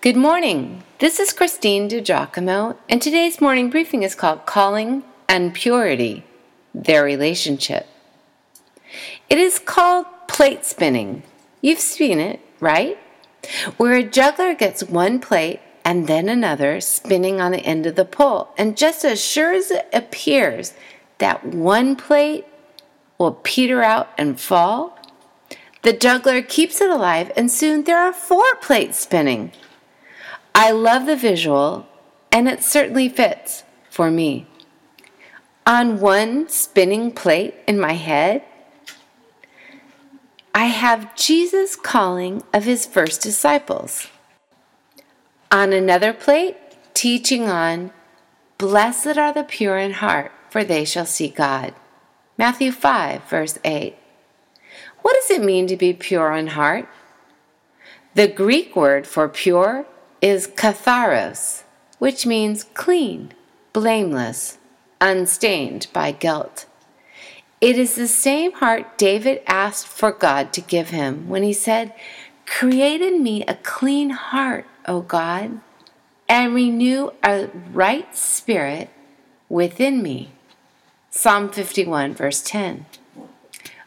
Good morning. This is Christine DiGiacomo, and today's morning briefing is called Calling and Purity Their Relationship. It is called plate spinning. You've seen it, right? Where a juggler gets one plate and then another spinning on the end of the pole, and just as sure as it appears that one plate will peter out and fall, the juggler keeps it alive, and soon there are four plates spinning. I love the visual, and it certainly fits for me. On one spinning plate in my head, I have Jesus' calling of his first disciples. On another plate, teaching on Blessed are the pure in heart, for they shall see God. Matthew 5, verse 8. What does it mean to be pure in heart? The Greek word for pure is katharos, which means clean, blameless, unstained by guilt. It is the same heart David asked for God to give him when he said, Create in me a clean heart, O God, and renew a right spirit within me. Psalm 51, verse 10.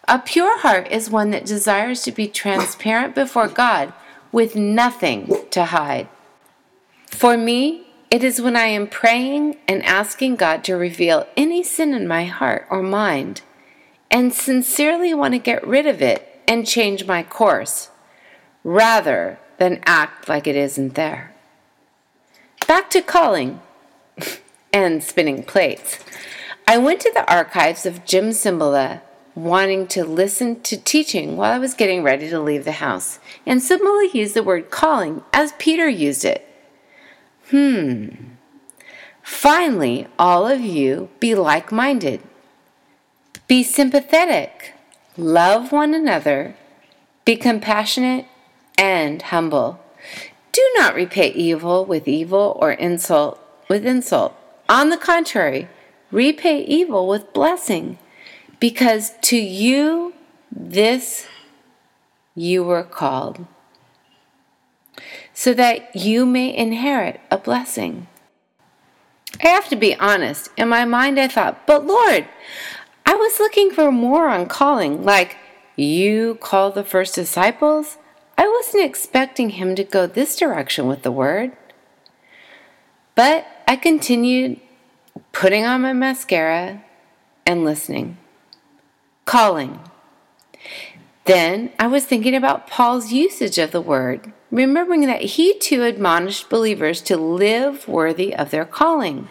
A pure heart is one that desires to be transparent before God with nothing to hide. For me, it is when I am praying and asking God to reveal any sin in my heart or mind and sincerely want to get rid of it and change my course rather than act like it isn't there. Back to calling and spinning plates. I went to the archives of Jim Cymbala wanting to listen to teaching while I was getting ready to leave the house, and Cymbala used the word calling as Peter used it. Hmm. Finally, all of you be like minded. Be sympathetic. Love one another. Be compassionate and humble. Do not repay evil with evil or insult with insult. On the contrary, repay evil with blessing, because to you this you were called so that you may inherit a blessing. I have to be honest. In my mind, I thought, but Lord, I was looking for more on calling, like you called the first disciples. I wasn't expecting him to go this direction with the word. But I continued putting on my mascara and listening. Calling. Then I was thinking about Paul's usage of the word remembering that he too admonished believers to live worthy of their calling.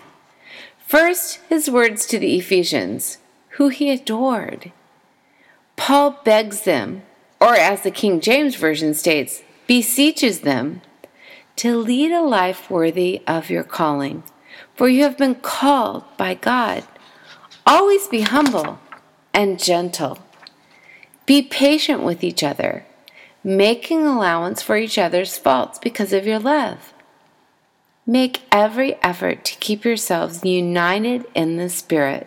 First, his words to the Ephesians, who he adored. Paul begs them, or as the King James Version states, beseeches them, to lead a life worthy of your calling, for you have been called by God. Always be humble and gentle. Be patient with each other making allowance for each other's faults because of your love. Make every effort to keep yourselves united in the Spirit,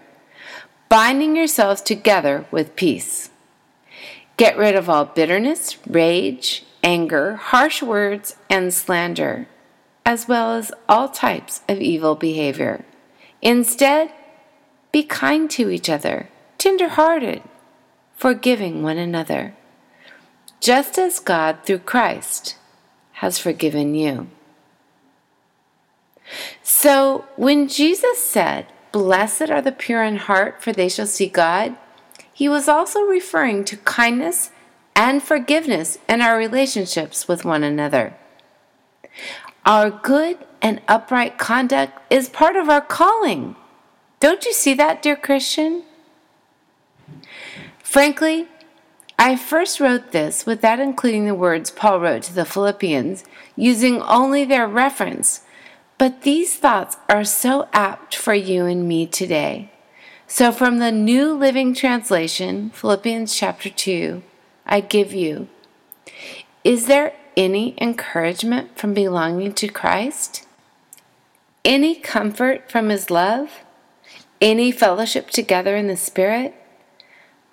binding yourselves together with peace. Get rid of all bitterness, rage, anger, harsh words, and slander, as well as all types of evil behavior. Instead, be kind to each other, tender hearted, forgiving one another just as God, through Christ, has forgiven you. So, when Jesus said, Blessed are the pure in heart, for they shall see God, he was also referring to kindness and forgiveness in our relationships with one another. Our good and upright conduct is part of our calling. Don't you see that, dear Christian? Frankly, I first wrote this without including the words Paul wrote to the Philippians, using only their reference. But these thoughts are so apt for you and me today. So, from the New Living Translation, Philippians chapter 2, I give you Is there any encouragement from belonging to Christ? Any comfort from His love? Any fellowship together in the Spirit?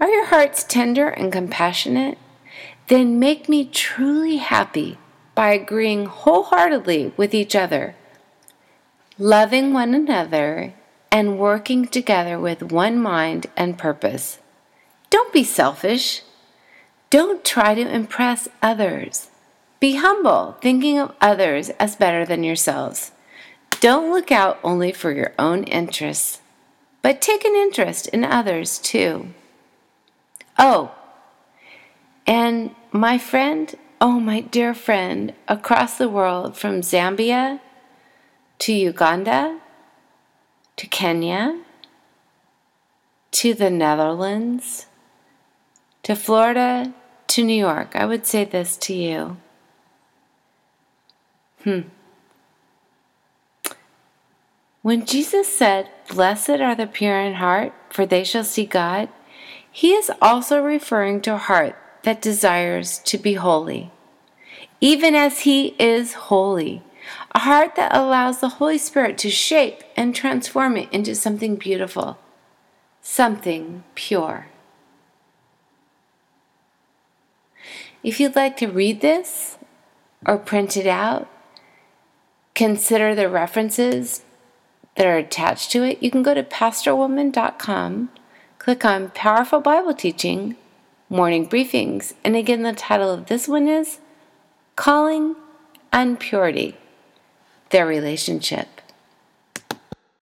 Are your hearts tender and compassionate? Then make me truly happy by agreeing wholeheartedly with each other, loving one another, and working together with one mind and purpose. Don't be selfish. Don't try to impress others. Be humble, thinking of others as better than yourselves. Don't look out only for your own interests, but take an interest in others too. Oh, and my friend, oh, my dear friend across the world from Zambia to Uganda to Kenya to the Netherlands to Florida to New York, I would say this to you. Hmm. When Jesus said, Blessed are the pure in heart, for they shall see God, he is also referring to a heart that desires to be holy, even as he is holy. A heart that allows the Holy Spirit to shape and transform it into something beautiful, something pure. If you'd like to read this or print it out, consider the references that are attached to it, you can go to pastorwoman.com, click on Powerful Bible Teaching, Morning Briefings, and again, the title of this one is Calling and Purity, Their Relationship.